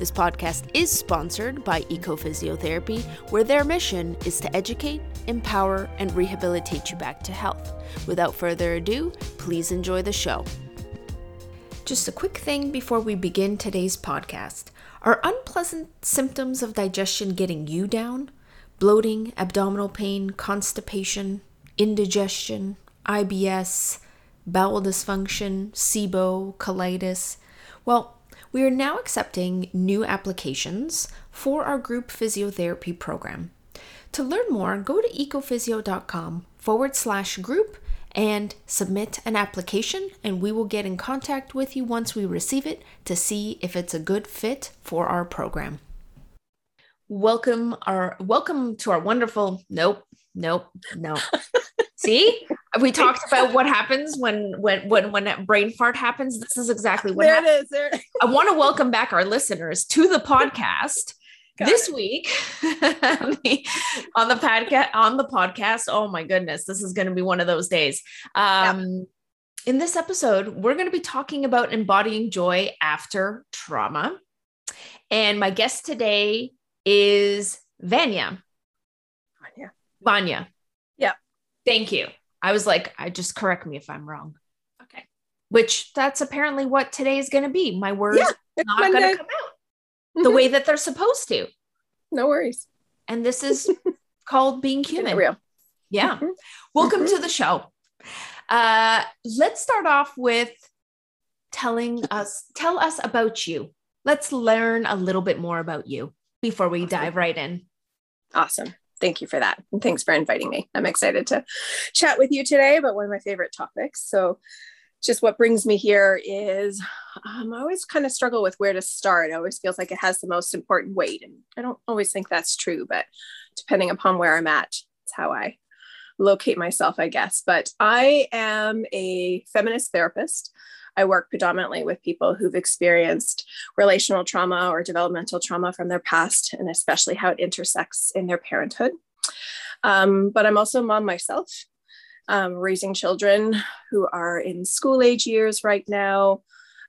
This podcast is sponsored by Ecophysiotherapy, where their mission is to educate, empower, and rehabilitate you back to health. Without further ado, please enjoy the show. Just a quick thing before we begin today's podcast. Are unpleasant symptoms of digestion getting you down? Bloating, abdominal pain, constipation, indigestion, IBS, bowel dysfunction, SIBO, colitis? Well, we are now accepting new applications for our group physiotherapy program. To learn more, go to ecophysio.com forward slash group and submit an application, and we will get in contact with you once we receive it to see if it's a good fit for our program. Welcome our welcome to our wonderful nope, nope, no. See? We talked about what happens when when when when a brain fart happens. This is exactly what there happens. it is. There. I want to welcome back our listeners to the podcast. Got this it. week on the on the podcast on the podcast. Oh my goodness, this is going to be one of those days. Um, In this episode, we're going to be talking about embodying joy after trauma, and my guest today is Vanya. Vanya. Vanya. Yep. Thank you. I was like, I just correct me if I'm wrong. Okay. Which that's apparently what today is going to be. My words Yeah, not going to come out the Mhm. way that they're supposed to. No worries. And this is called being human. real. Yeah. Mhm. Welcome Mhm. to the show. Uh, let's start off with telling us, tell us about you. Let's learn a little bit more about you before we Awesome. dive right in. Awesome. Thank you for that. And thanks for inviting me. I'm excited to chat with you today about one of my favorite topics. So, just what brings me here is um, I always kind of struggle with where to start. It always feels like it has the most important weight. And I don't always think that's true, but depending upon where I'm at, it's how I locate myself, I guess. But I am a feminist therapist. I work predominantly with people who've experienced relational trauma or developmental trauma from their past, and especially how it intersects in their parenthood. Um, but I'm also a mom myself, um, raising children who are in school age years right now.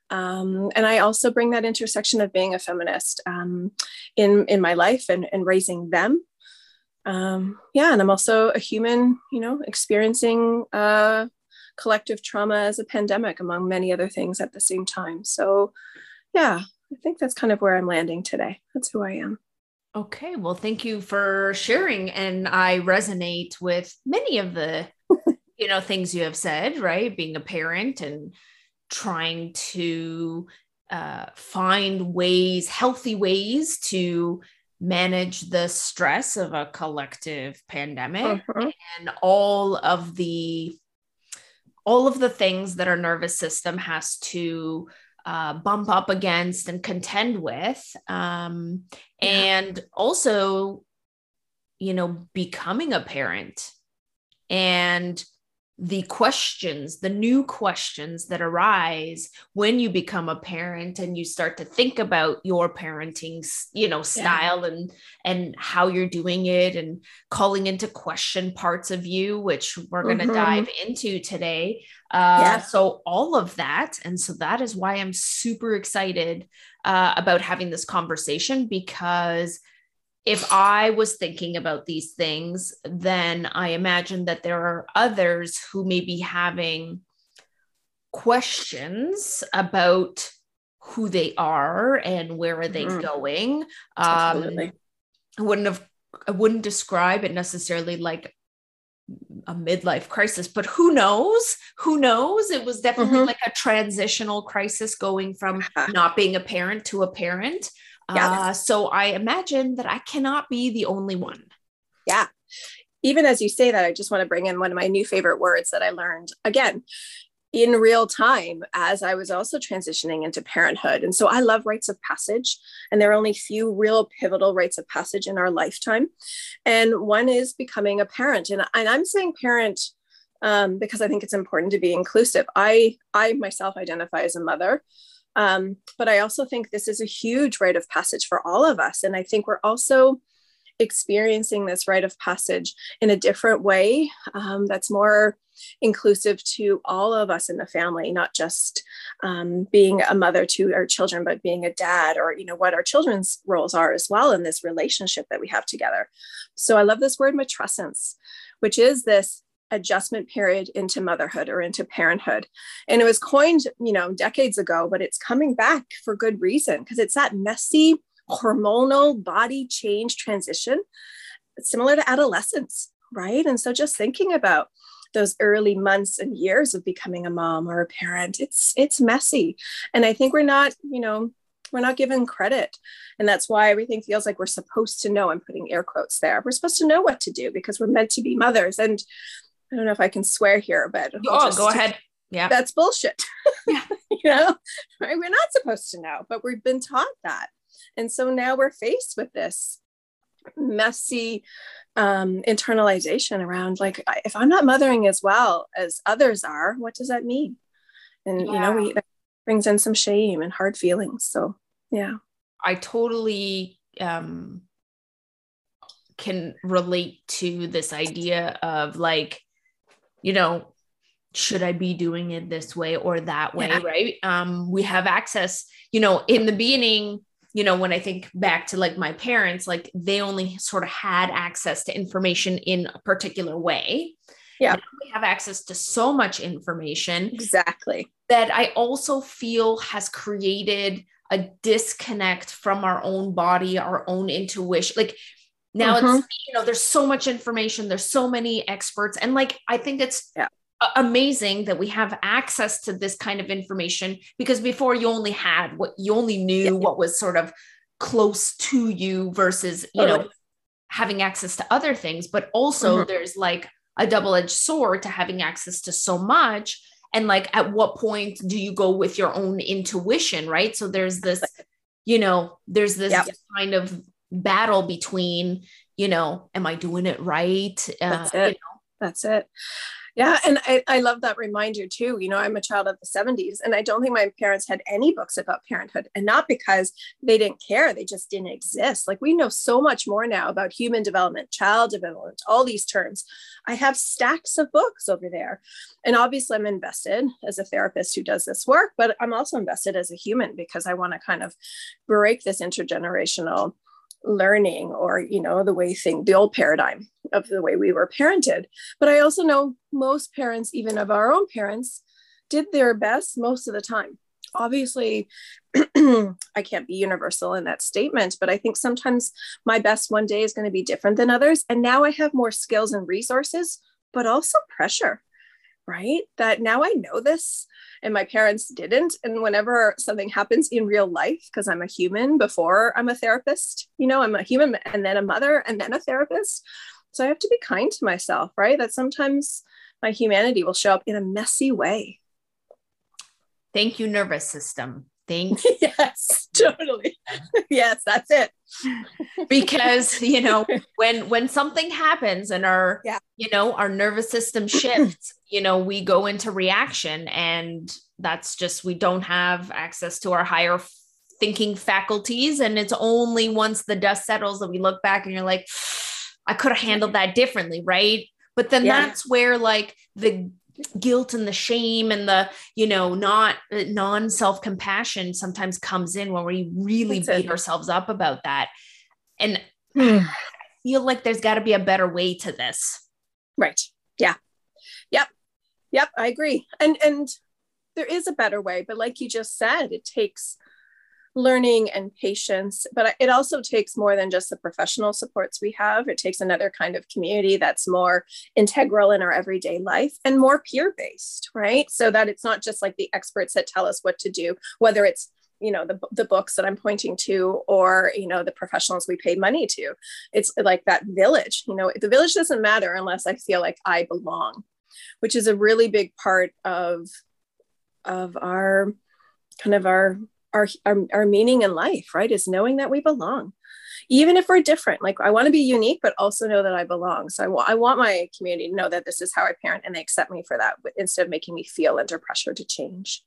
Um, and I also bring that intersection of being a feminist um, in, in my life and, and raising them. Um, yeah, and I'm also a human, you know, experiencing uh, collective trauma as a pandemic, among many other things at the same time. So, yeah, I think that's kind of where I'm landing today. That's who I am. Okay. Well, thank you for sharing. And I resonate with many of the, you know, things you have said, right? Being a parent and trying to uh, find ways, healthy ways to manage the stress of a collective pandemic Mhm. and all of the all of the things that our nervous system has to uh, bump up against and contend with um, Yeah. and also you know becoming a parent and the questions the new questions that arise when you become a parent and you start to think about your parenting you know style and and how you're doing it and calling into question parts of you which we're going to dive into today. Uh, Yeah. so all of that and so that is why i'm super excited uh, about having this conversation because if I was thinking about these things, then I imagine that there are others who may be having questions about who they are and where are they Mhm. going. Um, I wouldn't have, I wouldn't describe it necessarily like a midlife crisis, but who knows? Who knows? It was definitely Mhm. like a transitional crisis going from not being a parent to a parent. Yeah. Uh, so I imagine that I cannot be the only one. Yeah. Even as you say that, I just want to bring in one of my new favorite words that I learned. Again, in real time as I was also transitioning into parenthood. And so I love rites of passage, and there are only few real pivotal rites of passage in our lifetime. And one is becoming a parent. And, and I'm saying parent um, because I think it's important to be inclusive. I, I myself identify as a mother. Um, but I also think this is a huge rite of passage for all of us. And I think we're also experiencing this rite of passage in a different way um, that's more inclusive to all of us in the family not just um, being a mother to our children but being a dad or you know what our children's roles are as well in this relationship that we have together so i love this word matrescence which is this adjustment period into motherhood or into parenthood. And it was coined you know decades ago but it's coming back for good reason because it's that messy hormonal body change transition similar to adolescence right? And so just thinking about those early months and years of becoming a mom or a parent it's it's messy. And i think we're not you know we're not given credit. And that's why everything feels like we're supposed to know i'm putting air quotes there we're supposed to know what to do because we're meant to be mothers. And i don't know if i can swear here but oh just, go ahead. Yeah. That's bullshit. Yeah. you know? Right? we're not supposed to know but we've been taught that. And so now we're faced with this messy um, internalization around like if i'm not mothering as well as others are what does that mean? And yeah. you know we brings in some shame and hard feelings. So yeah. I totally um, can relate to this idea of like you know should i be doing it this way or that way yeah. right um we have access you know in the beginning you know, when I think back to like my parents, like they only sort of had access to information in a particular way. Yeah. we have access to so much information. Exactly. That I also feel has created a disconnect from our own body, our own intuition. Like now mm-hmm. it's, you know, there's so much information, there's so many experts. And like, I think it's, yeah amazing that we have access to this kind of information because before you only had what you only knew yeah. what was sort of close to you versus you know having access to other things but also mm-hmm. there's like a double-edged sword to having access to so much and like at what point do you go with your own intuition right so there's this you know there's this yep. kind of battle between you know am i doing it right uh, that's it. You know? that's it yeah, and I, I love that reminder too. You know, I'm a child of the 70s, and I don't think my parents had any books about parenthood, and not because they didn't care, they just didn't exist. Like we know so much more now about human development, child development, all these terms. I have stacks of books over there. And obviously, I'm invested as a therapist who does this work, but I'm also invested as a human because I want to kind of break this intergenerational learning or you know the way thing the old paradigm of the way we were parented. But i also know most parents even of our own parents did their best most of the time. Obviously i can't be universal in that statement but i think sometimes my best one day is going to be different than others. And now i have more skills and resources but also pressure right? That now i know this and my parents didn't. And whenever something happens in real life because i'm a human before i'm a therapist you know i'm a human and then a mother and then a therapist. So i have to be kind to myself right? That sometimes my humanity will show up in a messy way. Thank you nervous system thank yes totally. Yes that's it. Because you know when when something happens and our yeah. you know our nervous system shifts you know we go into reaction and that's just we don't have access to our higher thinking faculties. And it's only once the dust settles that we look back and you're like i could have handled mm-hmm. that differently right? But then yeah. that's where like the guilt and the shame and the you know not non self compassion sometimes comes in when we really That's beat it. ourselves up about that. And hmm. I feel like there's got to be a better way to this. Right. Yeah. Yep. Yep i agree. And and there is a better way but like you just said it takes learning and patience but it also takes more than just the professional supports we have. It takes another kind of community that's more integral in our everyday life and more peer based right? So that it's not just like the experts that tell us what to do whether it's you know the, the books that i'm pointing to or you know the professionals we pay money to. It's like that village you know the village doesn't matter unless i feel like i belong which is a really big part of of our kind of our our our, our meaning in life right is knowing that we belong even if we're different like i want to be unique but also know that i belong so I, w- I want my community to know that this is how i parent and they accept me for that instead of making me feel under pressure to change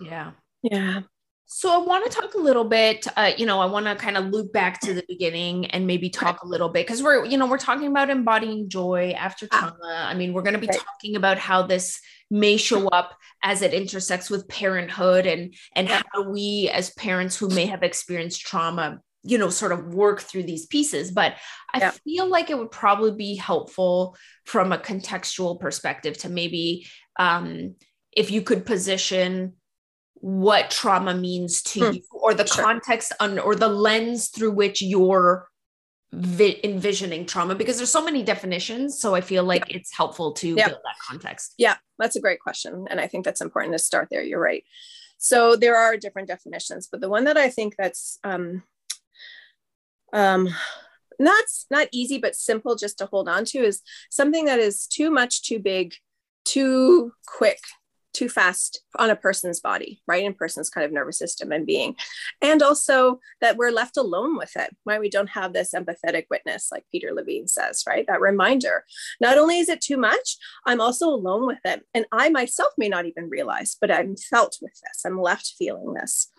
yeah yeah so I want to talk a little bit, uh, you know, I want to kind of loop back to the beginning and maybe talk a little bit because we're, you know, we're talking about embodying joy after ah. trauma. I mean, we're going to be right. talking about how this may show up as it intersects with parenthood and and how we as parents who may have experienced trauma you know sort of work through these pieces but i yeah. feel like it would probably be helpful from a contextual perspective to maybe um, if you could position what trauma means to hmm. you or the sure. context on or the lens through which you're vi- envisioning trauma because there's so many definitions so i feel like yeah. it's helpful to yeah. build that context yeah that's a great question and i think that's important to start there you're right so there are different definitions but the one that i think that's um, um, not not easy but simple just to hold on to is something that is too much too big too quick too fast on a person's body, right? In person's kind of nervous system and being. And also that we're left alone with it, right? We don't have this empathetic witness, like Peter Levine says, right? That reminder. Not only is it too much, I'm also alone with it. And I myself may not even realize, but I'm felt with this. I'm left feeling this.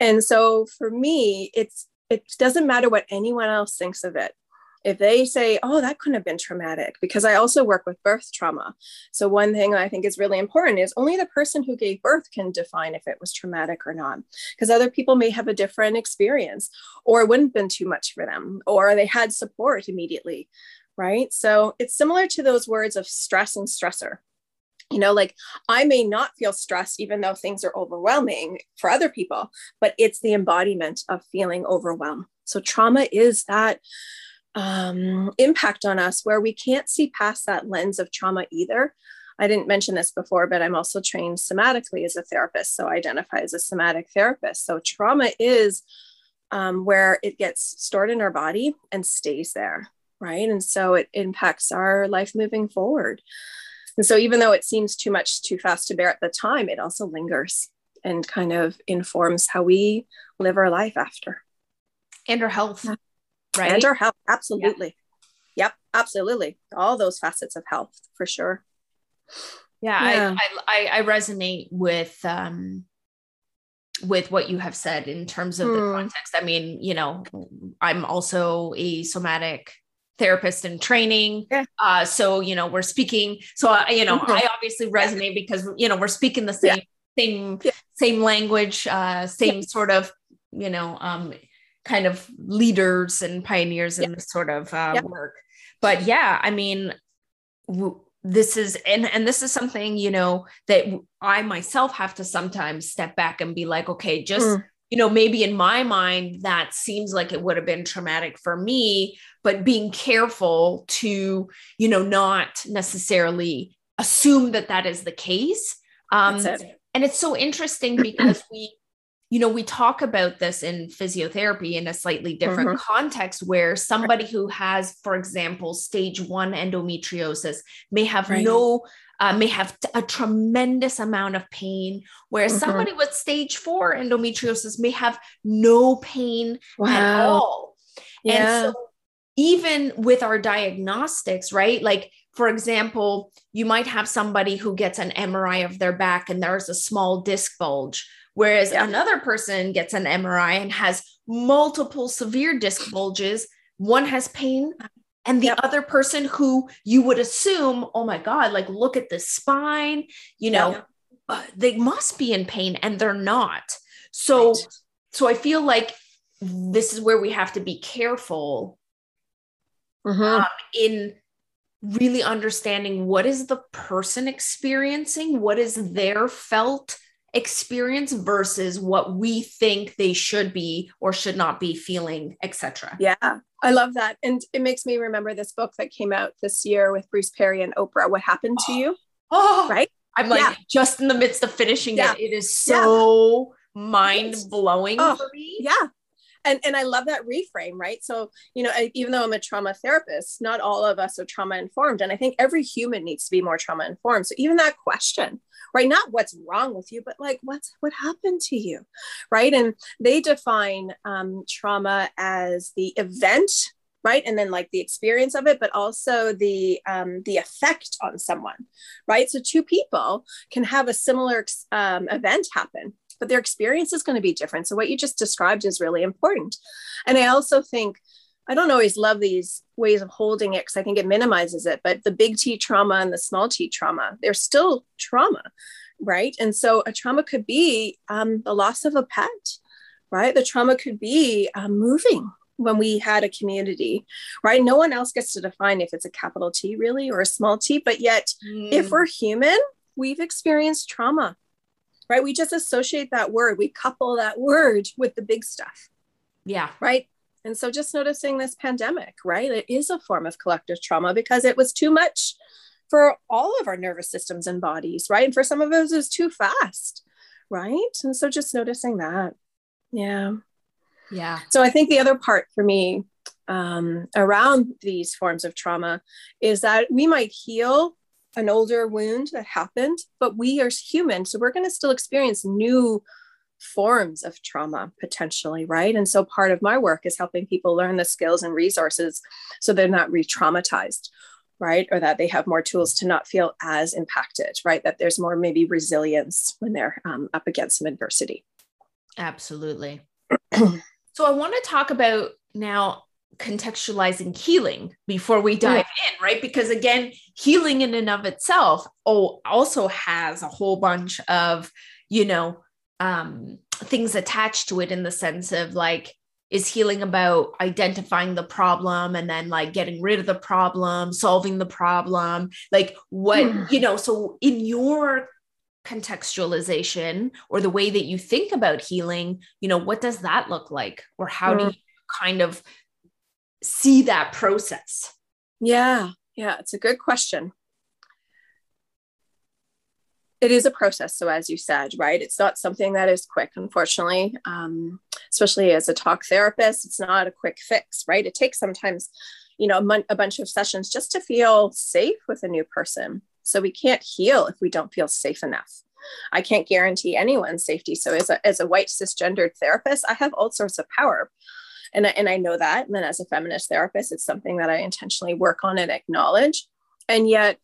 And so for me, it's it doesn't matter what anyone else thinks of it if they say, oh, that couldn't have been traumatic, because I also work with birth trauma. So, one thing I think is really important is only the person who gave birth can define if it was traumatic or not, because other people may have a different experience, or it wouldn't have been too much for them, or they had support immediately, right? So, it's similar to those words of stress and stressor. You know, like I may not feel stressed even though things are overwhelming for other people, but it's the embodiment of feeling overwhelmed. So, trauma is that um, impact on us where we can't see past that lens of trauma either. I didn't mention this before, but I'm also trained somatically as a therapist. So I identify as a somatic therapist. So trauma is um, where it gets stored in our body and stays there, right? And so it impacts our life moving forward. And so even though it seems too much too fast to bear at the time, it also lingers and kind of informs how we live our life after. And our health right and our health absolutely yeah. yep absolutely all those facets of health for sure yeah, yeah. I, I i resonate with um with what you have said in terms of the hmm. context i mean you know i'm also a somatic therapist in training yeah. uh so you know we're speaking so uh, you know mm-hmm. i obviously resonate yeah. because you know we're speaking the same same same language uh same sort of you know um kind of leaders and pioneers in this sort of uh, work. But yeah, I mean, w- this is and and this is something you know that I myself have to sometimes step back and be like, okay, just. Mm. You know, maybe in my mind, that seems like it would have been traumatic for me, but being careful to, you know, not necessarily assume that that is the case. Um, it. And it's so interesting because we you know, we talk about this in physiotherapy in a slightly different mm-hmm. context where somebody who has, for example, stage one endometriosis may have right. no, uh, may have a tremendous amount of pain, whereas mm-hmm. somebody with stage four endometriosis may have no pain wow. at all. Yeah. And so, even with our diagnostics, right? Like, for example, you might have somebody who gets an MRI of their back and there's a small disc bulge Whereas yeah. another person gets an MRI and has multiple severe disc bulges, one has pain, and the yep. other person who you would assume, oh my God, like look at the spine, you know, yeah. uh, they must be in pain and they're not. So, right. so I feel like this is where we have to be careful mm-hmm. um, in really understanding what is the person experiencing, what is their felt experience versus what we think they should be or should not be feeling etc yeah i love that. And it makes me remember this book that came out this year with bruce perry and oprah what happened to you. Oh right? I'm like yeah. just in the midst of finishing yeah. it it is so yeah. mind blowing oh, for me. yeah and and i love that reframe right? So you know I, even though i'm a trauma therapist not all of us are trauma informed. And i think every human needs to be more trauma informed. So even that question right? Not what's wrong with you but like what's what happened to you right? And they define um, trauma as the event right? And then like the experience of it but also the um, the effect on someone right? So two people can have a similar um, event happen but their experience is going to be different. So what you just described is really important. And I also think I don't always love these ways of holding it because I think it minimizes it, but the big T trauma and the small T trauma, they're still trauma, right? And so a trauma could be um, the loss of a pet, right? The trauma could be um, moving when we had a community, right? No one else gets to define if it's a capital T really or a small t, but yet mm. if we're human, we've experienced trauma right? We just associate that word, we couple that word with the big stuff. Yeah. Right. And so just noticing this pandemic, right? It is a form of collective trauma because it was too much for all of our nervous systems and bodies, right? And for some of us, it was too fast, right? And so just noticing that. Yeah. Yeah. So I think the other part for me um, around these forms of trauma is that we might heal an older wound that happened, but we are human. So we're going to still experience new forms of trauma potentially, right? And so part of my work is helping people learn the skills and resources so they're not re traumatized, right? Or that they have more tools to not feel as impacted, right? That there's more maybe resilience when they're um, up against some adversity. Absolutely. so I want to talk about now contextualizing healing before we dive in, right? Because again, healing in and of itself oh, also has a whole bunch of, you know, um, things attached to it in the sense of like, is healing about identifying the problem and then like getting rid of the problem, solving the problem? Like, what, hmm. you know, so in your contextualization or the way that you think about healing, you know, what does that look like? Or how do you kind of see that process? Yeah, yeah, it's a good question. It is a process. So, as you said, right, it's not something that is quick, unfortunately, um, especially as a talk therapist. It's not a quick fix, right? It takes sometimes, you know, a, mon- a bunch of sessions just to feel safe with a new person. So, we can't heal if we don't feel safe enough. I can't guarantee anyone's safety. So, as a, as a white cisgendered therapist, I have all sorts of power and I, and I know that. And then as a feminist therapist, it's something that I intentionally work on and acknowledge. And yet,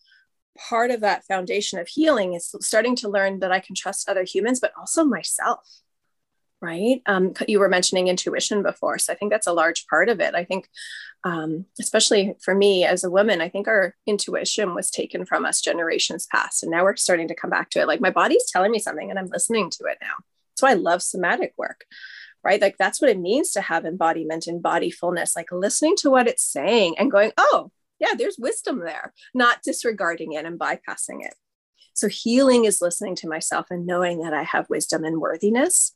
part of that foundation of healing is starting to learn that I can trust other humans, but also myself. Right. Um, you were mentioning intuition before. So I think that's a large part of it. I think, um, especially for me as a woman, I think our intuition was taken from us generations past. And now we're starting to come back to it. Like my body's telling me something and I'm listening to it now. So I love somatic work right? Like that's what it means to have embodiment and bodyfulness, like listening to what it's saying and going, oh, yeah, there's wisdom there, not disregarding it and bypassing it. So healing is listening to myself and knowing that I have wisdom and worthiness,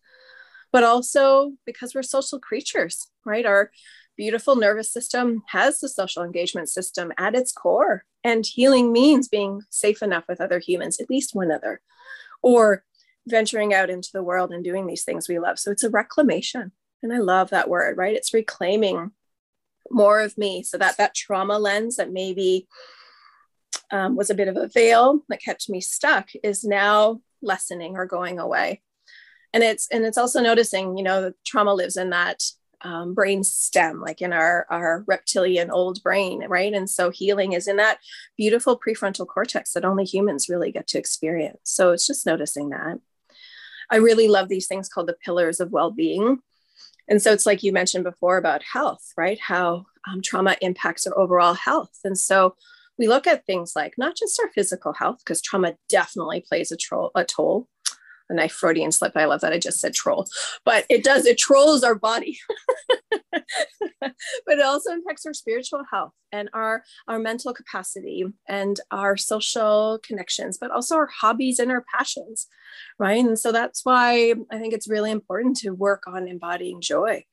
but also because we're social creatures, right? Our beautiful nervous system has the social engagement system at its core. And healing means being safe enough with other humans, at least one other, or venturing out into the world and doing these things we love. So it's a reclamation. And I love that word, right? It's reclaiming more of me so that that trauma lens that maybe um, was a bit of a veil that kept me stuck is now lessening or going away. And it's and it's also noticing, you know, trauma lives in that um, brain stem, like in our, our reptilian old brain, right? And so healing is in that beautiful prefrontal cortex that only humans really get to experience. So it's just noticing that. I really love these things called the pillars of well being. And so it's like you mentioned before about health, right? How um, trauma impacts our overall health. And so we look at things like not just our physical health, because trauma definitely plays a, tro- a toll, a nice Freudian slip. I love that I just said troll, but it does, it trolls our body. but it also impacts our spiritual health and our, our mental capacity and our social connections, but also our hobbies and our passions, right? And so that's why I think it's really important to work on embodying joy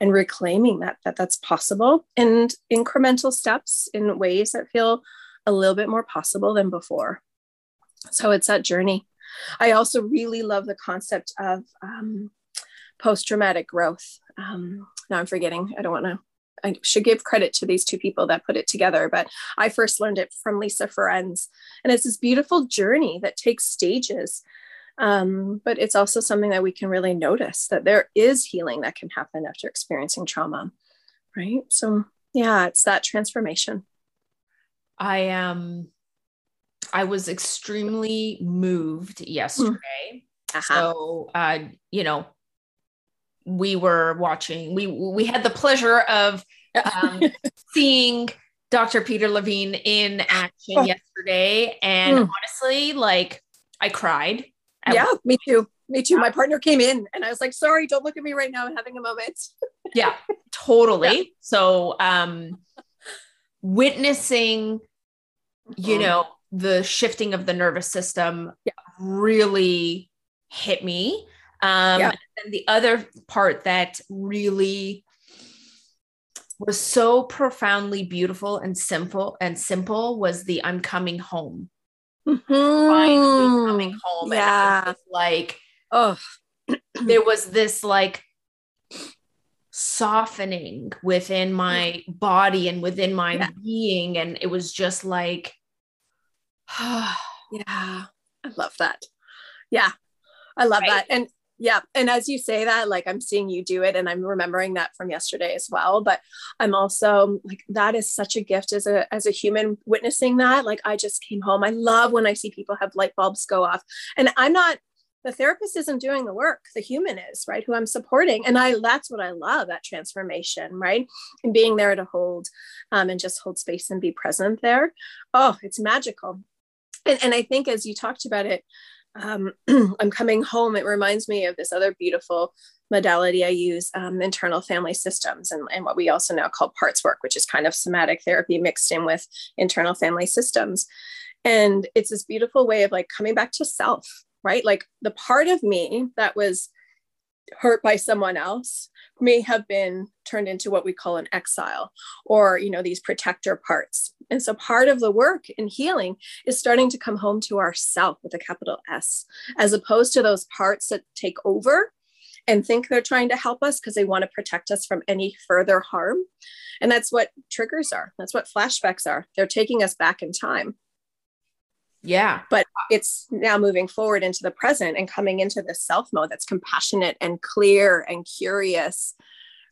and reclaiming that, that that's possible and incremental steps in ways that feel a little bit more possible than before. So it's that journey I also really love the concept of um, post traumatic growth. Um, now I'm forgetting. I don't want to. I should give credit to these two people that put it together, but I first learned it from Lisa Ferentz, and it's this beautiful journey that takes stages. Um, but it's also something that we can really notice that there is healing that can happen after experiencing trauma, right? So yeah, it's that transformation. I um I was extremely moved yesterday. Uh-huh. So uh, you know, we were watching, we we had the pleasure of um, seeing Dr. Peter Levine in action oh. yesterday. And mm. honestly, like I cried. Yeah, me too. Me too. My partner came in and I was like, sorry, don't look at me right now. I'm having a moment. yeah, totally. Yeah. So um witnessing, you mm-hmm. know, the shifting of the nervous system yeah. really hit me. Um, yeah. And the other part that really was so profoundly beautiful and simple and simple was the I'm coming home. Mm-hmm. Finally coming home. Yeah. like, oh, there was this like softening within my body and within my yeah. being. And it was just like, yeah, I love that. Yeah, I love right? that. And yeah. And as you say that, like I'm seeing you do it and I'm remembering that from yesterday as well. But I'm also like, that is such a gift as a as a human witnessing that. Like I just came home. I love when I see people have light bulbs go off. And I'm not the therapist isn't doing the work the human is right who i'm supporting and i that's what i love that transformation right and being there to hold um, and just hold space and be present there oh it's magical and, and i think as you talked about it um, I'm coming home, it reminds me of this other beautiful modality I use, um, internal family systems, and, and what we also now call parts work, which is kind of somatic therapy mixed in with internal family systems. And it's this beautiful way of like coming back to self, right? Like the part of me that was hurt by someone else may have been turned into what we call an exile or you know these protector parts. And so part of the work in healing is starting to come home to ourself with a capital s as opposed to those parts that take over and think they're trying to help us because they want to protect us from any further harm. And that's what triggers are. That's what flashbacks are. They're taking us back in time yeah. But it's now moving forward into the present and coming into this self mode that's compassionate and clear and curious.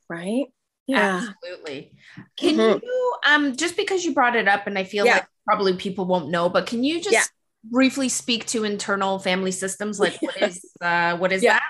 Right. Yeah. Absolutely. Can mm-hmm. you um just because you brought it up and I feel yeah. like probably people won't know, but can you just yeah. briefly speak to internal family systems? Like what is uh what is yeah. that?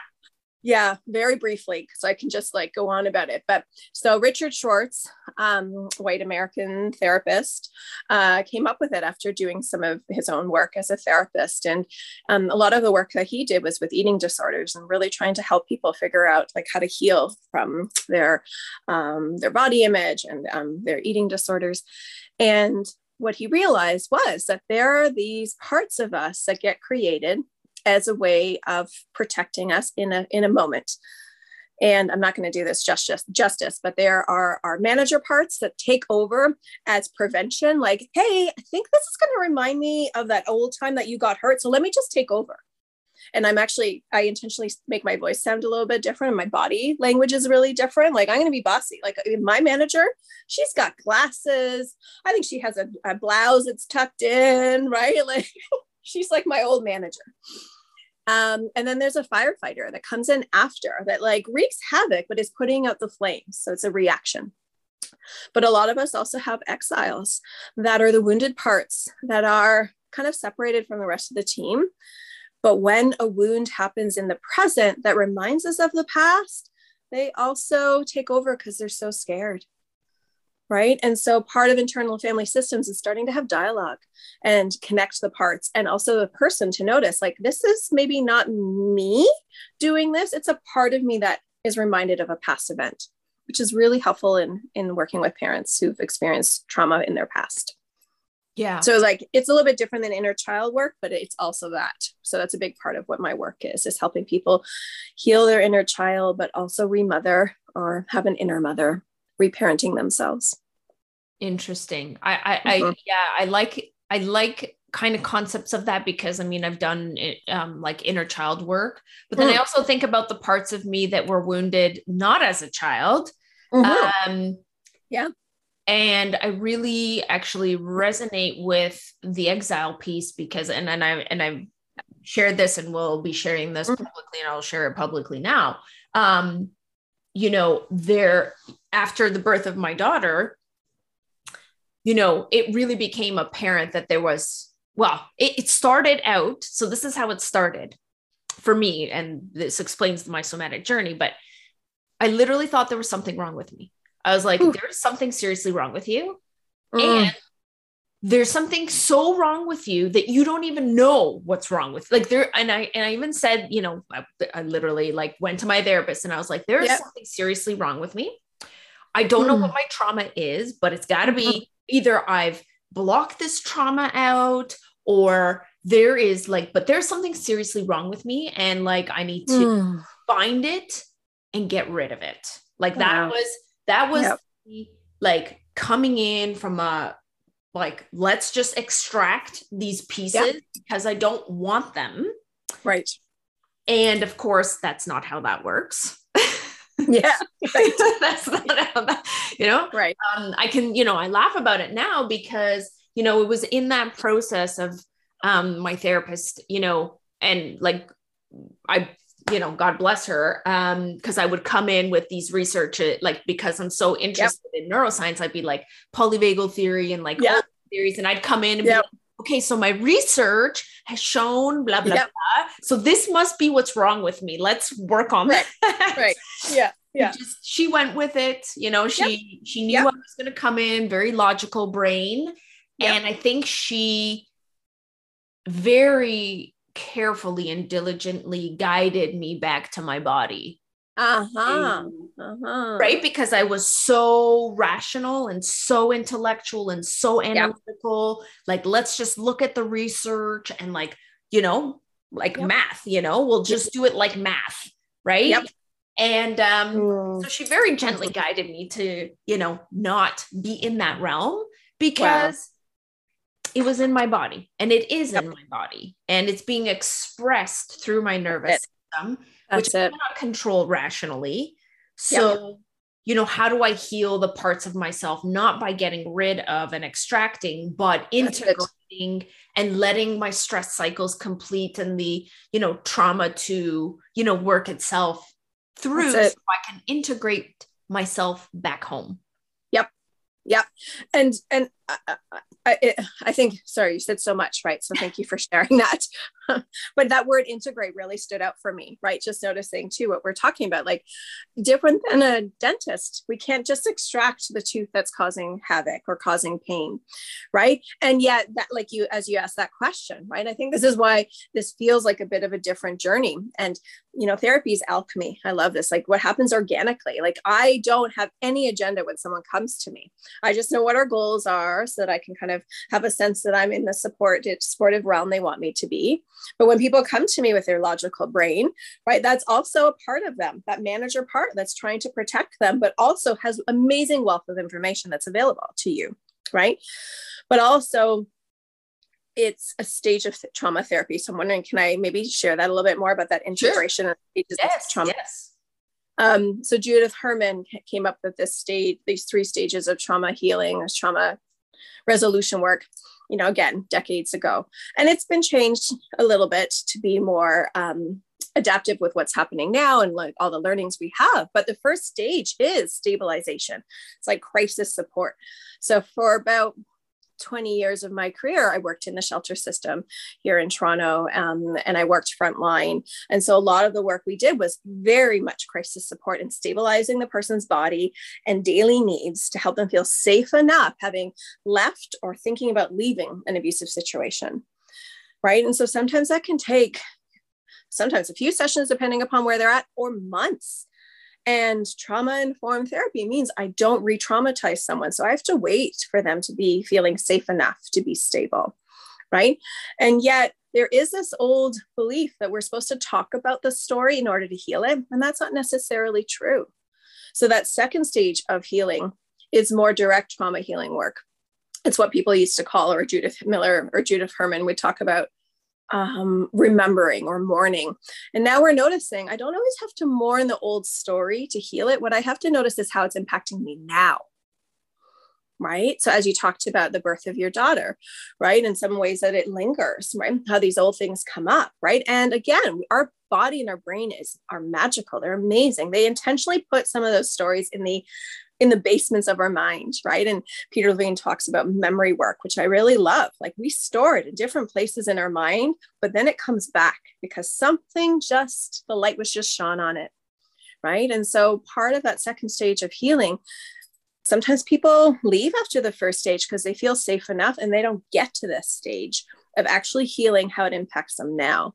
Yeah, very briefly, so I can just like go on about it. But so Richard Schwartz, um, white American therapist, uh, came up with it after doing some of his own work as a therapist. And um, a lot of the work that he did was with eating disorders and really trying to help people figure out like how to heal from their um, their body image and um, their eating disorders. And what he realized was that there are these parts of us that get created as a way of protecting us in a in a moment. And i'm not going to do this justice justice but there are our manager parts that take over as prevention like hey i think this is going to remind me of that old time that you got hurt so let me just take over. And i'm actually i intentionally make my voice sound a little bit different and my body language is really different like i'm going to be bossy like uh, my manager she's got glasses i think she has a, a blouse that's tucked in right? Like she's like my old manager um, and then there's a firefighter that comes in after that like wreaks havoc, but is putting out the flames. So it's a reaction. But a lot of us also have exiles that are the wounded parts that are kind of separated from the rest of the team. But when a wound happens in the present that reminds us of the past, they also take over because they're so scared right? And so part of internal family systems is starting to have dialogue and connect the parts and also the person to notice like this is maybe not me doing this. It's a part of me that is reminded of a past event which is really helpful in in working with parents who've experienced trauma in their past. Yeah. So like it's a little bit different than inner child work but it's also that. So that's a big part of what my work is is helping people heal their inner child but also remother or have an inner mother reparenting themselves. Interesting. I, I, mm-hmm. I, yeah, I like, I like kind of concepts of that because I mean, I've done it, um, like inner child work, but then mm. I also think about the parts of me that were wounded, not as a child, Mm-hmm. Um, yeah. And I really actually resonate with the exile piece because, and, and I, and I've shared this and we'll be sharing this mm-hmm. publicly and I'll share it publicly now. Um, you know, there, after the birth of my daughter, you know, it really became apparent that there was, well, it, it started out. So this is how it started for me. And this explains my somatic journey, but I literally thought there was something wrong with me. I was like, there's something seriously wrong with you. Mm. And there's something so wrong with you that you don't even know what's wrong with like there and i and i even said you know i, I literally like went to my therapist and i was like there's yep. something seriously wrong with me i don't mm. know what hmm. my trauma is but it's got to be mm-hmm. either i've blocked this trauma out or there is like but there's something seriously wrong with me and like i need to mm. find it and get rid of it like that was that was yep. like coming in from a like let's just extract these pieces because i don't want them. Right. And of course that's not how that works. Yeah right. that's not how that you know? Right. Um, i can you know i laugh about it now because you know it was in that process of um my therapist you know and like i you know god bless her um because i would come in with these research uh, like because i'm so interested yep. in neuroscience i'd be like polyvagal theory and like yep. theories and i'd come in and yep. be like, okay so my research has shown blah blah blah. So this must be what's wrong with me. Let's work on right. that. Right. Yeah. Yeah. just, she went with it you know she she knew i was going to come in very logical brain and i think she very carefully and diligently guided me back to my body. Uh-huh. uh-huh. Right? Because I was so rational and so intellectual and so analytical. Yep. Like, let's just look at the research and, like, you know, like yep. math, you know, we'll just do it like math. Right. Yep. And um, mm. so she very gently guided me to, you know, not be in that realm because it was in my body and it is yep. in my body and it's being expressed through my nervous system That's which. I cannot control rationally so yep. you know how do i heal the parts of myself not by getting rid of and extracting but integrating and letting my stress cycles complete and the you know trauma to you know work itself through it. so i can integrate myself back home yep yep and and uh, I, I think, sorry, you said so much, right? So thank you for sharing that. but that word integrate really stood out for me, right? Just noticing too what we're talking about, like different than a dentist, we can't just extract the tooth that's causing havoc or causing pain, right? And yet, that, like you, as you asked that question, right? I think this is why this feels like a bit of a different journey. And, you know, therapy is alchemy. I love this. Like what happens organically. Like I don't have any agenda when someone comes to me. I just know what our goals are so that I can kind of have a sense that I'm in the supported, supportive realm they want me to be. But when people come to me with their logical brain, right, that's also a part of them, that manager part that's trying to protect them, but also has amazing wealth of information that's available to you, right? But also, it's a stage of trauma therapy. So I'm wondering, can I maybe share that a little bit more about that integration sure. of stages yes, of trauma? Yes. Um, so Judith Herman came up with this stage, these three stages of trauma healing, as trauma resolution work you know again decades ago. And it's been changed a little bit to be more um, adaptive with what's happening now and like all the learnings we have. But the first stage is stabilization. It's like crisis support. So for about 20 years of my career, I worked in the shelter system here in Toronto um, and I worked frontline. And so a lot of the work we did was very much crisis support and stabilizing the person's body and daily needs to help them feel safe enough having left or thinking about leaving an abusive situation. Right. And so sometimes that can take sometimes a few sessions, depending upon where they're at, or months and trauma informed therapy means I don't re traumatize someone. So I have to wait for them to be feeling safe enough to be stable. Right. And yet there is this old belief that we're supposed to talk about the story in order to heal it. And that's not necessarily true. So that second stage of healing is more direct trauma healing work. It's what people used to call, or Judith Miller or Judith Herman would talk about um, remembering or mourning. And now we're noticing I don't always have to mourn the old story to heal it. What I have to notice is how it's impacting me now. Right. So, as you talked about the birth of your daughter, right, in some ways that it lingers, right, how these old things come up, right. And again, our body and our brain is are magical. They're amazing. They intentionally put some of those stories in the in the basements of our mind, right? And Peter Levine talks about memory work, which I really love. Like we store it in different places in our mind, but then it comes back because something just, the light was just shone on it, right? And so part of that second stage of healing, sometimes people leave after the first stage because they feel safe enough and they don't get to this stage of actually healing how it impacts them now.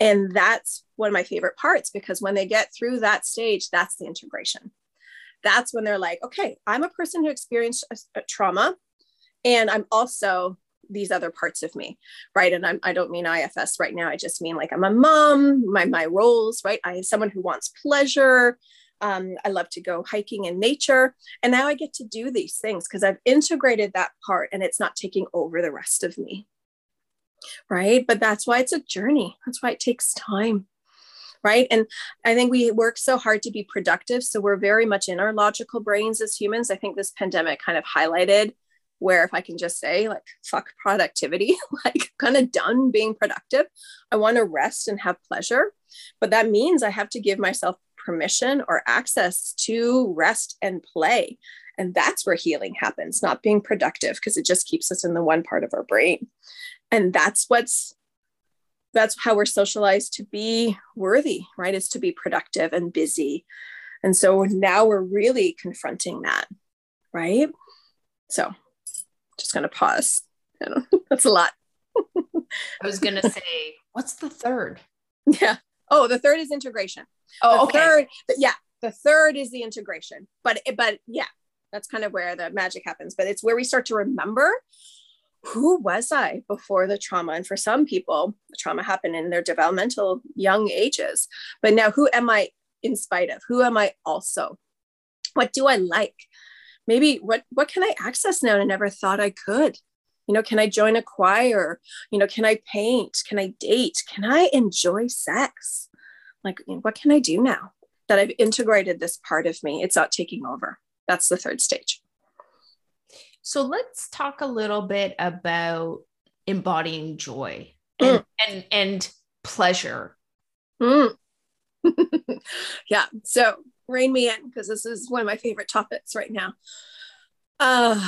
And that's one of my favorite parts because when they get through that stage, that's the integration that's when they're like, okay, I'm a person who experienced a, a trauma, and I'm also these other parts of me, right? And I'm, I don't mean IFS right now. I just mean like I'm a mom, my my roles, right? I am someone who wants pleasure. Um, I love to go hiking in nature, and now I get to do these things because I've integrated that part, and it's not taking over the rest of me, right? But that's why it's a journey. That's why it takes time right? And I think we work so hard to be productive. So we're very much in our logical brains as humans. I think this pandemic kind of highlighted where if I can just say, like, fuck productivity, like, kind of done being productive. I want to rest and have pleasure. But that means I have to give myself permission or access to rest and play. And that's where healing happens, not being productive, because it just keeps us in the one part of our brain. And that's what's that's how we're socialized to be worthy, right? Is to be productive and busy. And so now we're really confronting that, right? So just gonna pause. That's a lot. I was gonna say, what's the third? Yeah. Oh, the third is integration. Oh, the okay. Third, yeah, the third is the integration. But but yeah, that's kind of where the magic happens. But it's where we start to remember who was I before the trauma? And for some people, the trauma happened in their developmental young ages. But now, who am I in spite of? Who am I also? What do I like? Maybe what what can I access now? I never thought I could. You know, can I join a choir? You know, can I paint? Can I date? Can I enjoy sex? Like, what can I do now that I've integrated this part of me? It's not taking over. That's the third stage. So let's talk a little bit about embodying joy and mm. and, and, pleasure. Mm. yeah. So rein me in because this is one of my favorite topics right now. Uh,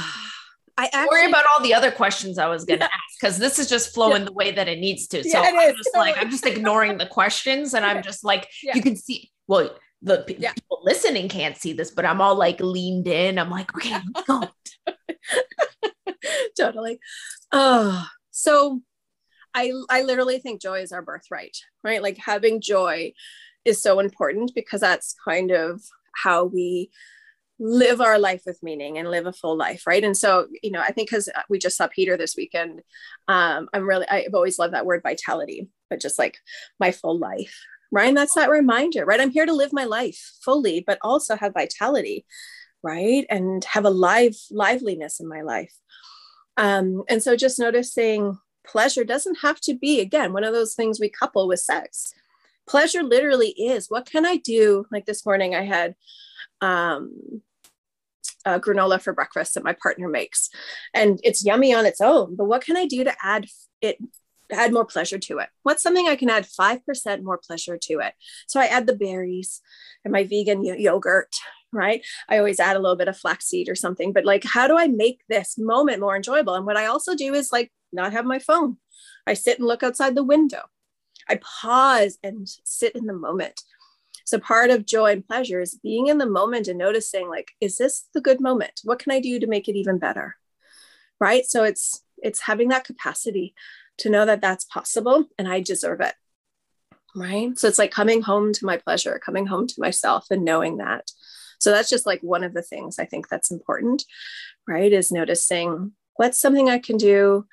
I actually, worry about all the other questions I was going to yeah. ask because this is just flowing yeah. the way that it needs to. So yeah, I'm just like I'm just ignoring the questions and I'm just like you can see. Well, the people listening can't see this, but I'm all like leaned in. I'm like, okay, go. totally. Oh, so I I literally think joy is our birthright, right? Like having joy is so important because that's kind of how we live our life with meaning and live a full life right and so you know i think because we just saw peter this weekend um i'm really i've always loved that word vitality but just like my full life right? And that's that reminder right? I'm here to live my life fully but also have vitality right? And have a live liveliness in my life. Um, and so just noticing pleasure doesn't have to be again one of those things we couple with sex. Pleasure literally is what can i do? Like this morning i had um, uh, granola for breakfast that my partner makes and it's yummy on its own but what can i do to add it add more pleasure to it what's something i can add 5% more pleasure to it so i add the berries and my vegan yogurt right? I always add a little bit of flaxseed or something, but like, how do I make this moment more enjoyable? And what I also do is like not have my phone. I sit and look outside the window. I pause and sit in the moment. So part of joy and pleasure is being in the moment and noticing like, is this the good moment? What can I do to make it even better? Right. So it's it's having that capacity to know that that's possible and I deserve it. Right. So it's like coming home to my pleasure, coming home to myself and knowing that. So that's just like one of the things I think that's important, right? Is noticing what's something I can do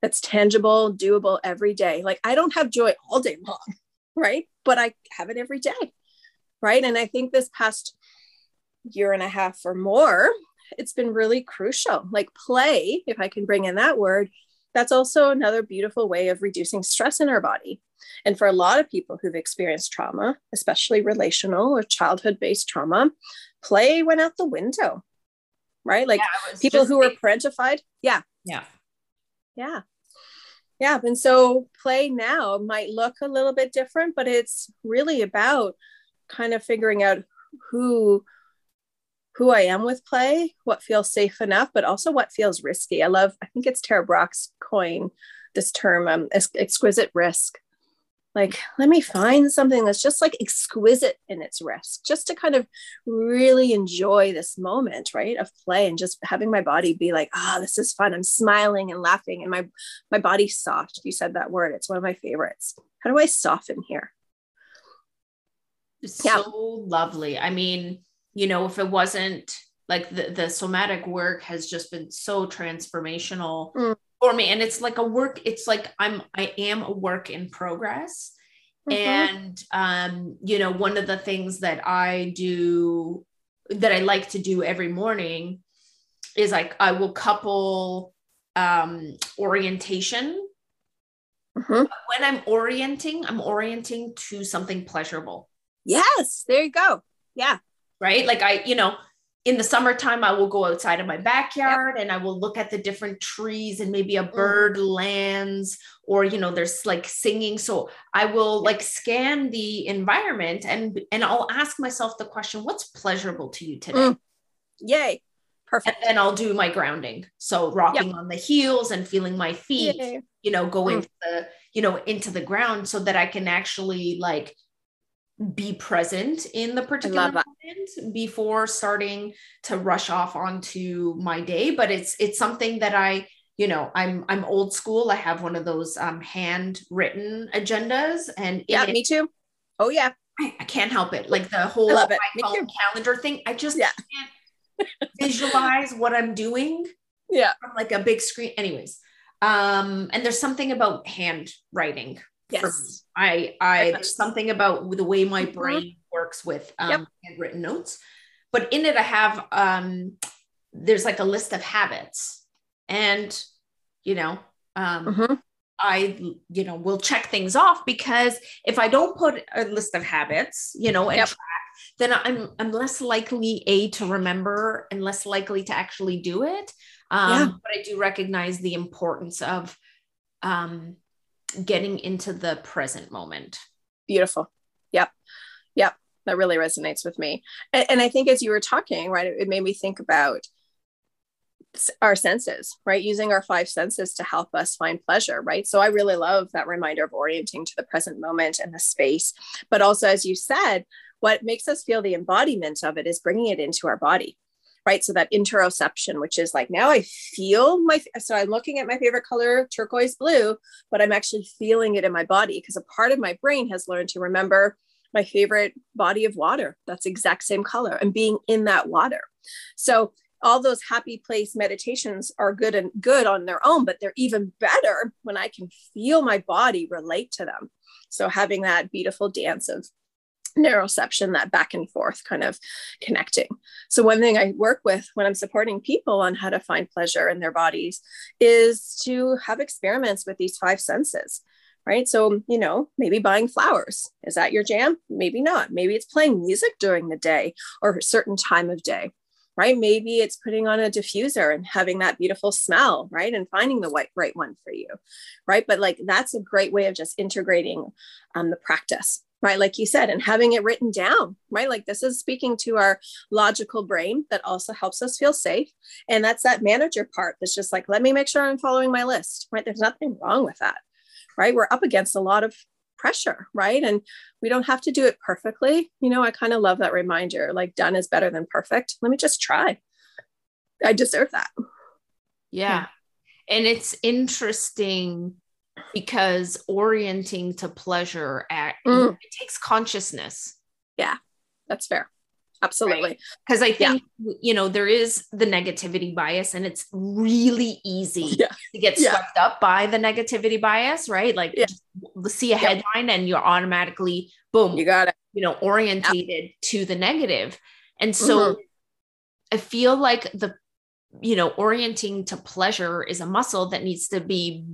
that's tangible, doable every day. Like I don't have joy all day long, right? But I have it every day, right? And I think this past year and a half or more, it's been really crucial. Like play, if I can bring in that word, that's also another beautiful way of reducing stress in our body. And for a lot of people who've experienced trauma, especially relational or childhood based trauma, play went out the window, right? Like yeah, people who were parentified. Yeah. Yeah. Yeah. Yeah. And so play now might look a little bit different, but it's really about kind of figuring out who who I am with play, what feels safe enough, but also what feels risky. I love, I think it's Tara Brach's coin this term, um, exquisite risk. Like, let me find something that's just like exquisite in its risk, just to kind of really enjoy this moment, right, of play and just having my body be like, ah, oh, this is fun. I'm smiling and laughing, and my my body's soft. You said that word; it's one of my favorites. How do I soften here? So yeah. lovely. I mean, you know if it wasn't like the, the somatic work has just been so transformational mm. for me and it's like a work it's like i'm i am a work in progress mm-hmm. and um you know one of the things that i do that i like to do every morning is like i will couple um orientation mm-hmm. when i'm orienting i'm orienting to something pleasurable yes there you go yeah right? Like I, you know, in the summertime, I will go outside of my backyard yep. and I will look at the different trees and maybe a mm. bird mm. lands or, you know, there's like singing. So I will like scan the environment and, and I'll ask myself the question, what's pleasurable to you today? Mm. Yay. Perfect. And then I'll do my grounding. So rocking yep. on the heels and feeling my feet, Yay. you know, going mm. the, you know, into the ground so that I can actually like be present in the particular before starting to rush off onto my day but it's it's something that i you know i'm i'm old school. I have one of those um handwritten agendas and yeah it, me too. Oh yeah. I, I, can't help it. Like the whole calendar thing i just yeah. can't visualize what i'm doing yeah. from like a big screen. Anyways um and there's something about handwriting Yes. I, I, there's something about the way my mm-hmm. brain works with um, yep. handwritten notes. But in it, I have, um, there's like a list of habits. And, you know, um, mm-hmm. I, you know, will check things off because if I don't put a list of habits, you know, and yep. track, then I'm I'm less likely a to remember and less likely to actually do it. Um, yeah. But I do recognize the importance of um, getting into the present moment. Beautiful. That really resonates with me. And, and I think as you were talking, right, it, it made me think about our senses, right? Using our five senses to help us find pleasure, right? So I really love that reminder of orienting to the present moment and the space. But also, as you said, what makes us feel the embodiment of it is bringing it into our body, right? So that interoception, which is like now I feel my, so I'm looking at my favorite color, turquoise blue, but I'm actually feeling it in my body because a part of my brain has learned to remember my favorite body of water. That's exact same color and being in that water. So all those happy place meditations are good and good on their own, but they're even better when I can feel my body relate to them. So having that beautiful dance of neuroception, that back and forth kind of connecting. So, one thing I work with when I'm supporting people on how to find pleasure in their bodies is to have experiments with these five senses. Right. So, you know, maybe buying flowers. Is that your jam? Maybe not. Maybe it's playing music during the day or a certain time of day right? Maybe it's putting on a diffuser and having that beautiful smell, right? And finding the right, right one for you, right? But like that's a great way of just integrating um, the practice right? Like you said, and having it written down, right? Like this is speaking to our logical brain that also helps us feel safe. And that's that manager part that's just like, let me make sure I'm following my list, right? There's nothing wrong with that, right? We're up against a lot of pressure, right? And we don't have to do it perfectly. You know, I kind of love that reminder like, done is better than perfect. Let me just try. I deserve that. Yeah. yeah. And it's interesting because orienting to pleasure at, mm. it takes consciousness. Yeah, that's fair. Absolutely. Because right? I think, yeah. you know, there is the negativity bias and it's really easy yeah. to get yeah. swept up by the negativity bias, right? Like see a headline and you're automatically, boom, you got it, you know, orientated to the. And so mm-hmm. I feel like the you know orienting to pleasure is a muscle that needs to be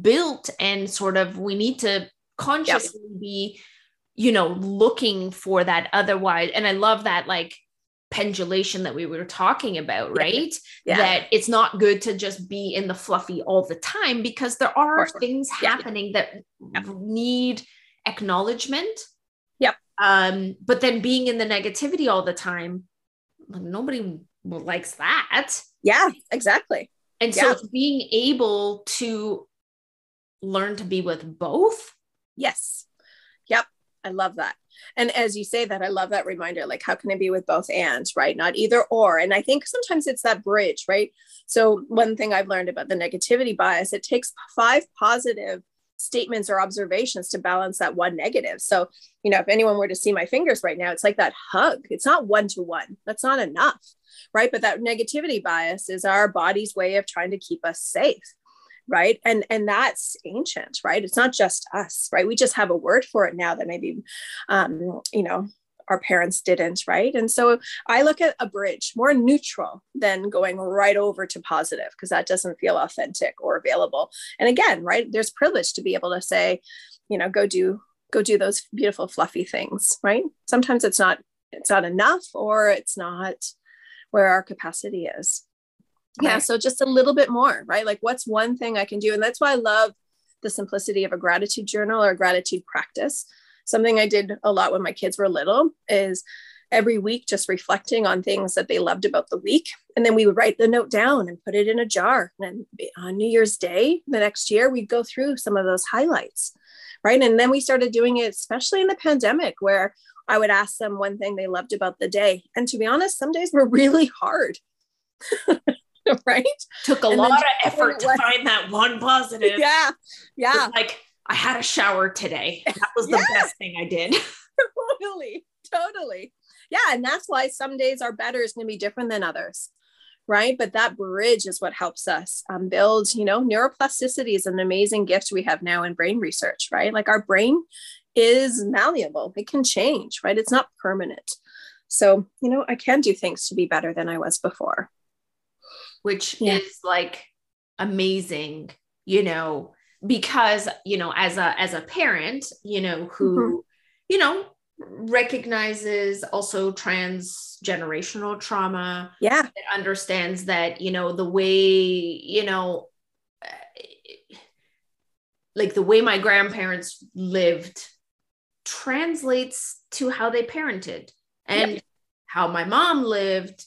built and sort of we need to consciously be you know looking for that otherwise and i love that like pendulation that we were talking about right? Yeah. that it's not good to just be in the fluffy all the time because there are things yeah. happening that yep. need acknowledgement. Yep. Um but then being in the negativity all the time like nobody likes that. Yeah exactly. And so it's being able to learn to be with both yes. Yep I love that. And as you say that, I love that reminder. Like, how can it be with both and, right? Not either or. And I think sometimes it's that bridge, right? So, one thing I've learned about the negativity bias, it takes five positive statements or observations to balance that one negative. So, you know, if anyone were to see my fingers right now, it's like that hug. It's not one to one. That's not enough, right? But that negativity bias is our body's way of trying to keep us safe right? And and that's ancient right? It's not just us right? We just have a word for it now that maybe um you know our parents didn't right? And so i look at a bridge more neutral than going right over to positive because that doesn't feel authentic or available. And again right there's privilege to be able to say you know go do go do those beautiful fluffy things right? Sometimes it's not it's not enough or it's not where our capacity is yeah so just a little bit more right? Like what's one thing i can do? And that's why i love the simplicity of a gratitude journal or a gratitude practice. Something i did a lot when my kids were little is every week just reflecting on things that they loved about the week. And then we would write the note down and put it in a jar. And on new year's day the next year we'd go through some of those highlights right? And then we started doing it especially in the pandemic where i would ask them one thing they loved about the day. And to be honest some days were really hard right? Took a and lot of effort to find that one positive. Yeah. Yeah. Like I had a shower today. That was the yeah. best thing I did. totally. Totally. Yeah. And that's why some days are better is going to be different than others. Right. But that bridge is what helps us um, build, you know, neuroplasticity is an amazing gift we have now in brain research, right? Like our brain is malleable, it can change, right? It's not permanent. So, you know, I can do things to be better than I was before which yeah. is like amazing, you know, because, you know, as a as a parent, you know, who, mm-hmm. you know, recognizes also transgenerational trauma. Yeah. That understands that, you know, the way, you know, like the way my grandparents lived translates to how they parented and yep. how my mom lived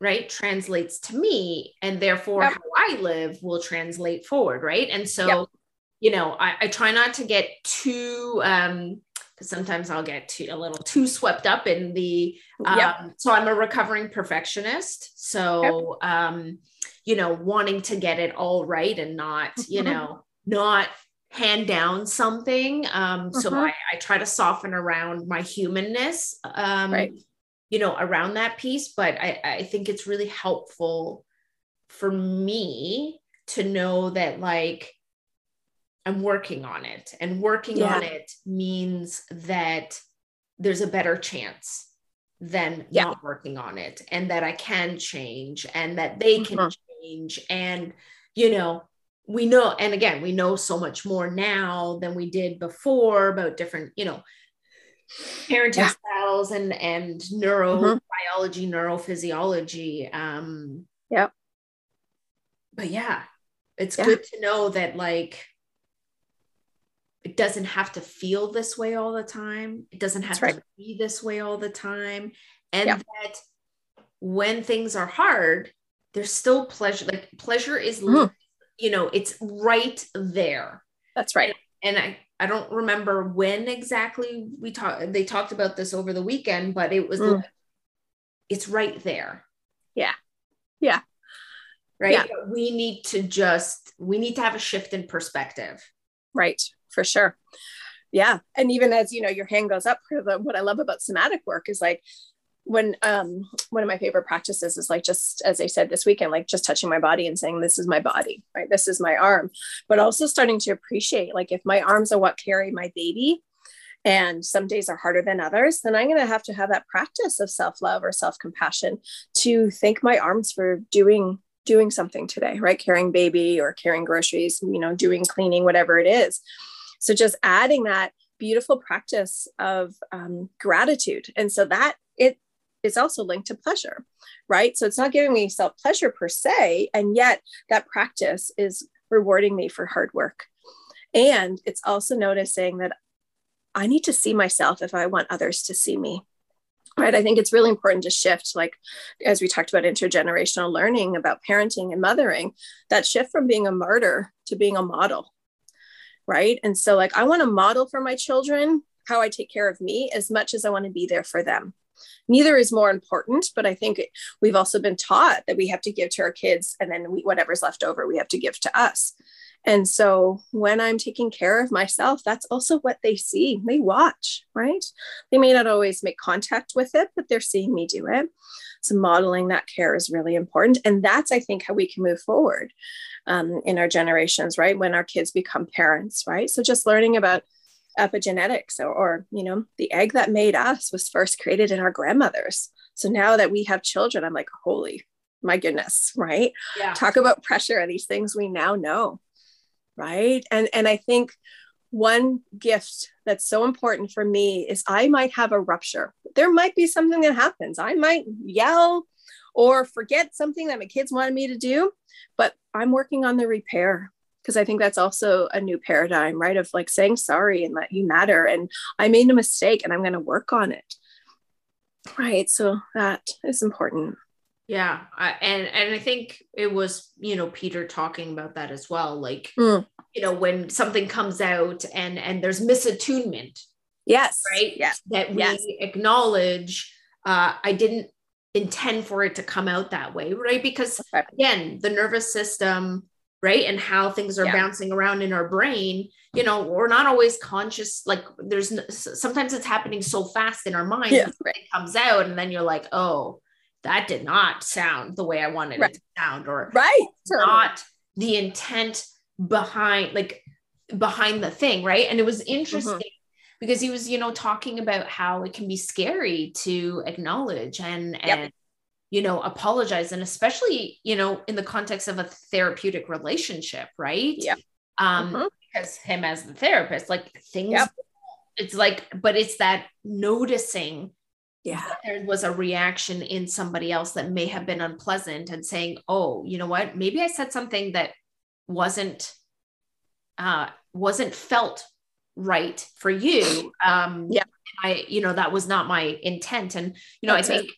right translates to me and therefore yep. how i live will translate forward right and so yep. you know I, I, try not to get too um sometimes i'll get too a little too swept up in the um yep. so i'm a recovering perfectionist so um you know wanting to get it all right and not you mm-hmm. know not hand down something um so mm-hmm. I, I try to soften around my humanness um right you know, around that piece. But I, I think it's really helpful for me to know that like I'm working on it. And working yeah. on it means that there's a better chance than yeah. not working on it and that I can change and that they can mm-hmm. change. And, you know, we know, and again, we know so much more now than we did before about different, you know, parenting yeah. Styles and and neurobiology, mm-hmm. neurophysiology. Um, yeah. But yeah, it's yeah. good to know that like it doesn't have to feel this way all the time. It doesn't have to be this way all the time. And yeah. that when things are hard, there's still pleasure. Like pleasure is, mm. you know, it's right there. That's right. And, I, I don't remember when exactly we talked they talked about this over the weekend, but it was mm. like, it's right there. Yeah. Yeah. Right. Yeah. We need to just we need to have a shift in perspective. Right. For sure. Yeah. And even as you know, your hand goes up, what I love about somatic work is like when um one of my favorite practices is like just as i said this weekend like just touching my body and saying this is my body right this is my arm but also starting to appreciate like if my arms are what carry my baby and some days are harder than others, then I'm going to have to have that practice of self love or self compassion to thank my arms for doing doing something today, right? Carrying baby or carrying groceries, you know, doing cleaning, whatever it is. So just adding that beautiful practice of um, gratitude, and so that it is also linked to pleasure, right? So it's not giving me self pleasure per se, and yet that practice is rewarding me for hard work. And it's also noticing that I need to see myself if I want others to see me. Right. I think it's really important to shift, like as we talked about intergenerational learning about parenting and mothering, that shift from being a martyr to being a model. Right. And so, like, I want to model for my children how I take care of me as much as I want to be there for them. Neither is more important, but I think we've also been taught that we have to give to our kids and then we, whatever's left over, we have to give to us. And so when I'm taking care of myself, that's also what they see. They watch, right? They may not always make contact with it, but they're seeing me do it. So modeling that care is really important. And that's, I think, how we can move forward um, in our generations, right? When our kids become parents, right? So just learning about epigenetics or, or you know, the egg that made us was first created in our grandmothers. So now that we have children, I'm like, holy my goodness, right? Yeah. Talk about pressure. And these things we now know right and and i think one gift that's so important for me is i might have a rupture there might be something that happens i might yell or forget something that my kids wanted me to do but i'm working on the repair because i think that's also a new paradigm right of like saying sorry and that you matter and i made a mistake and i'm going to work on it right so that is important yeah, I, and and I think it was you know Peter talking about that as well. Like mm. you know when something comes out and and there's misattunement. Yes. Right. Yes. That we yes. acknowledge. Uh, I didn't intend for it to come out that way, right? Because again, the nervous system, right, and how things are yeah. bouncing around in our brain. You know, we're not always conscious. Like there's sometimes it's happening so fast in our mind. Yeah. It comes out, and then you're like, oh that did not sound the way I wanted right. it to sound, or right, not the intent behind like behind the thing, right? And it was mm-hmm. interesting mm-hmm. because he was, you know, talking about how it can be scary to acknowledge and yep. and you know apologize, and especially you know in the context of a therapeutic relationship, right? Yeah. Um, mm-hmm. because him as the therapist, like things, yep. it's like, but it's that noticing yeah there was a reaction in somebody else that may have been unpleasant and saying oh you know what maybe i said something that wasn't uh wasn't felt right for you um yeah i you know that was not my intent and you know that's i think it.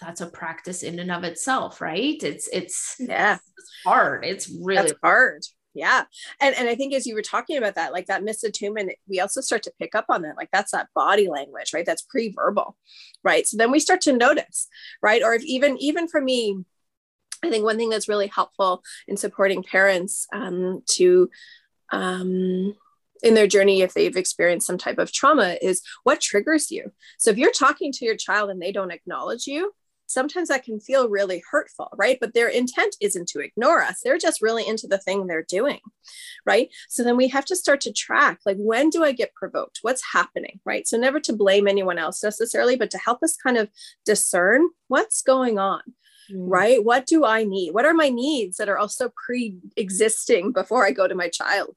That's a practice in and of itself right? It's it's yeah. it's hard. It's really that's hard. Yeah. And and i think as you were talking about that like that misattunement we also start to pick up on that like that's that body language right? That's pre-verbal right? So then we start to notice right? Or if even even for me i think one thing that's really helpful in supporting parents um, to um, in their journey if they've experienced some type of trauma is what triggers you? So if you're talking to your child and they don't acknowledge you sometimes that can feel really hurtful, right? But their intent isn't to ignore us. They're just really into the thing they're doing, right? So then we have to start to track like, when do I get provoked? What's happening, right? So never to blame anyone else necessarily, but to help us kind of discern what's going on. Mm. Right? What do I need? What are my needs that are also pre existing before I go to my child?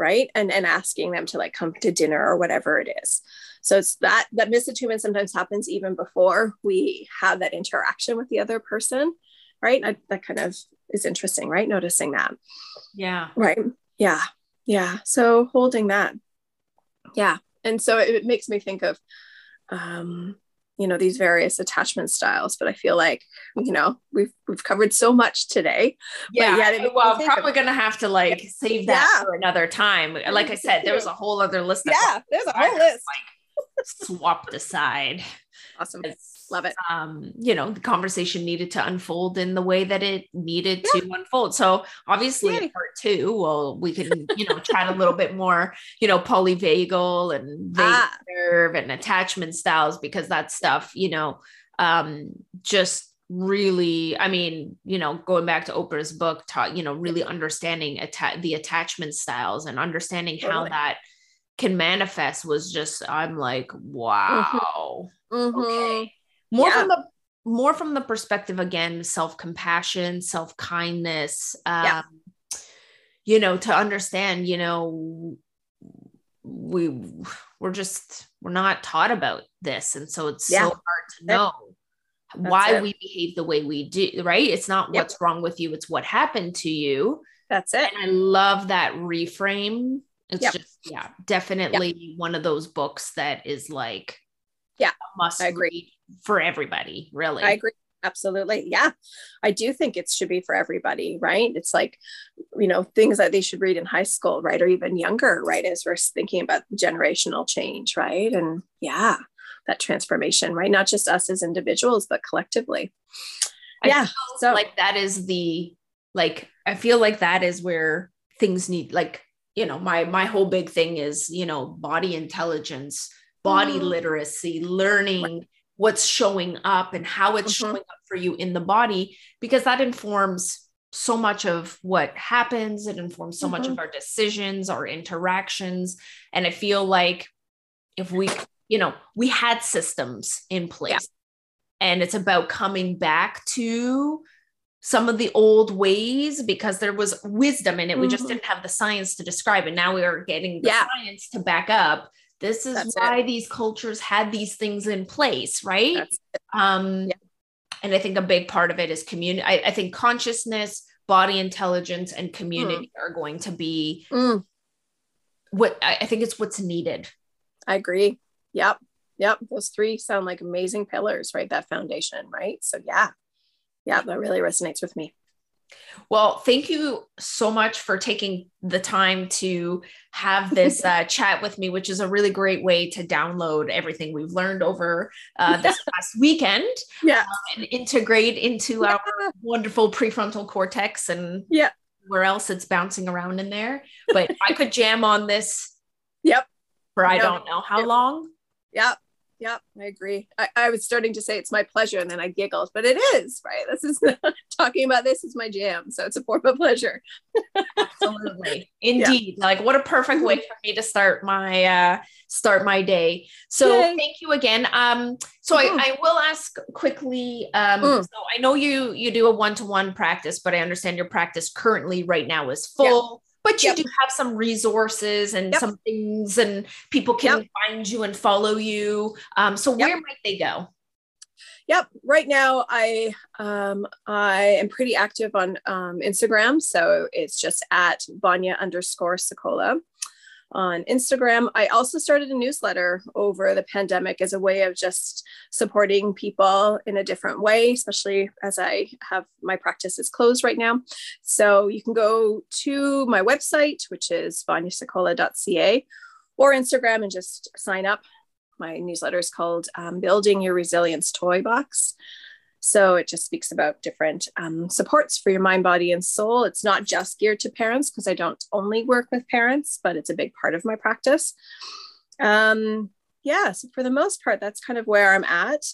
Right. And, and asking them to like come to dinner or whatever it is. So it's that that misattunement sometimes happens even before we have that interaction with the other person, right? I, that kind of is interesting, right? Noticing that. Yeah. Right. Yeah. Yeah. So holding that. Yeah. And so it, it makes me think of um you know these various attachment styles but i feel like you know we've we've covered so much today yeah well i'm probably gonna have to like save that yeah. for another time like i said there was a whole other list yeah there's a whole list like swapped aside. Awesome. Love it. Um, you know, the conversation needed to unfold in the way that it needed yeah. to unfold. So obviously in part two, well, we can, you know, chat a little bit more, you know, polyvagal and vagus ah. nerve and attachment styles, because that stuff, you know, um, just really i mean you know going back to oprah's book taught you know really understanding atta- the attachment styles and understanding totally. how that can manifest was just i'm like Mm-hmm. wow Mhm. okay more Yeah. from the more from the perspective again self-compassion self-kindness um Yeah. you know to understand you know we we're just we're not taught about this and so it's Yeah. so hard to know That's why it. we behave the way we do right it's not Yep. what's wrong with you it's what happened to you That's it. and I love that reframe. It's Yep. just, yeah, definitely one of those books that is like, Yeah, a must I agree. For everybody, really. I agree. Absolutely. Yeah. I do think it should be for everybody, right? It's like, you know, things that they should read in high school, right? Or even younger, right? As we're thinking about generational change, right? And yeah, that transformation, right? Not just us as individuals, but collectively. I yeah. So, like that is the, like, I feel like that is where things need, like, you know, my, my whole big thing is, you know, body intelligence, body Mhm. literacy, learning what's showing up and how it's Mhm. showing up for you in the body, because that informs so much of what happens. It informs so much Mhm. of our decisions, our interactions. And I feel like if we, you know, we had systems in place and it's about coming back to some of the old ways because there was wisdom in it. We just Mhm. didn't have the science to describe it. Now we are getting the Yeah. science to back up. This is That's why these cultures had these things in place, right? um Yeah. and i think a big part of it is community I, I think consciousness body intelligence and community are going to be Mm, what I, I think it's what's needed I agree. Yep. Yep. Those three sound like amazing pillars, right? That foundation, right? So, yeah. Yeah, that really resonates with me. Well thank you so much for taking the time to have this uh, chat with me which is a really great way to download everything we've learned over uh, this past weekend Yeah. and integrate into Yeah. our wonderful prefrontal cortex and Yeah. where else it's bouncing around in there but i could jam on this Yep. for I don't know how Yeah. long. Yep. Yep. I agree. I, I was starting to say it's my pleasure and then I giggled, but it is, right? This is talking about this is my jam. So it's a form of pleasure. Absolutely. Indeed. Like what a perfect way for me to start my uh start my day. So Yay. thank you again. Um so Mhm. I, I will ask quickly um Mm. so I know you you do a one-to-one practice, but I understand your practice currently right now is full. But you Yep. do have some resources and Yep. some things and people can find you and follow you. Um so Yep. where might they go? Yep. Right now, I um, I am pretty active on um, Instagram, so it's just at Vanya underscore Sokola on Instagram. I also started a newsletter over the pandemic as a way of just supporting people in a different way, especially as I have my practice is closed right now. So you can go to my website, which is vanyasokola.ca, or Instagram and just sign up my newsletter is called um, Building Your Resilience Toy Box. So it just speaks about different um, supports for your mind, body, and soul. It's not just geared to parents because I don't only work with parents, but it's a big part of my practice. Um, yeah, so for the most part, that's kind of where I'm at.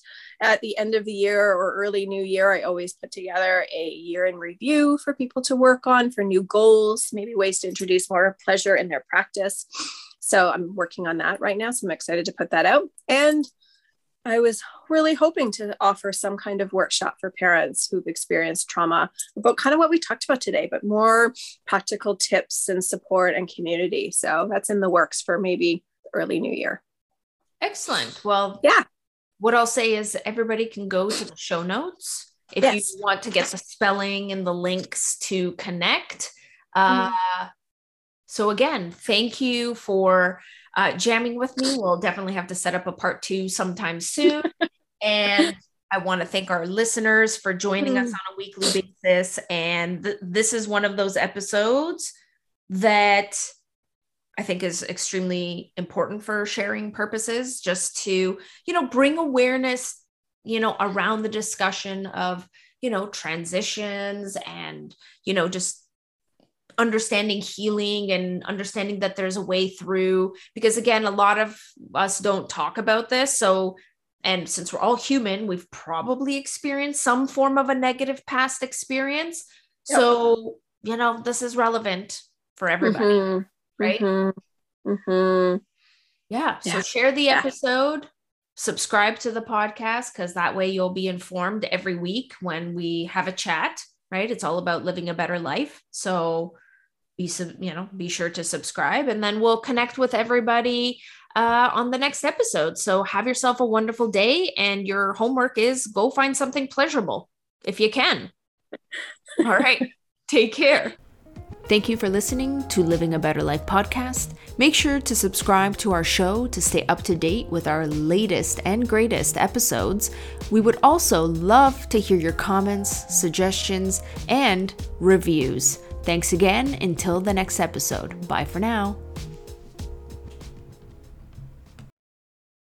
At the end of the year or early new year, I always put together a year in review for people to work on for new goals, maybe ways to introduce more pleasure in their practice. So I'm working on that right now. So I'm excited to put that out. And I was really hoping to offer some kind of workshop for parents who've experienced trauma about kind of what we talked about today, but more practical tips and support and community. So that's in the works for maybe early new year. Excellent. Well, Yeah. What I'll say is everybody can go to the show notes if Yes. you want to get the spelling and the links to connect. Uh, So again, thank you for uh, jamming with me. We'll definitely have to set up a part two sometime soon. and I want to thank our listeners for joining us on a weekly basis. And th- this is one of those episodes that I think is extremely important for sharing purposes, just to, you know, bring awareness, you know, around the discussion of, you know, transitions and, you know, just understanding healing and understanding that there's a way through because again a lot of us don't talk about this so and since we're all human we've probably experienced some form of a negative past experience Yep. so you know this is relevant for everybody Mhm. right? Mhm. Mhm. Yeah. So share the episode, yeah. subscribe to the podcast, because that way you'll be informed every week when we have a chat, right? It's all about living a better life. So be you know be sure to subscribe and then we'll connect with everybody uh, on the next episode so have yourself a wonderful day and your homework is go find something pleasurable if you can all right take care Thank you for listening to Living a Better Life podcast. Make sure to subscribe to our show to stay up to date with our latest and greatest episodes. We would also love to hear your comments, suggestions, and reviews. Thanks again. Until the next episode. Bye for now.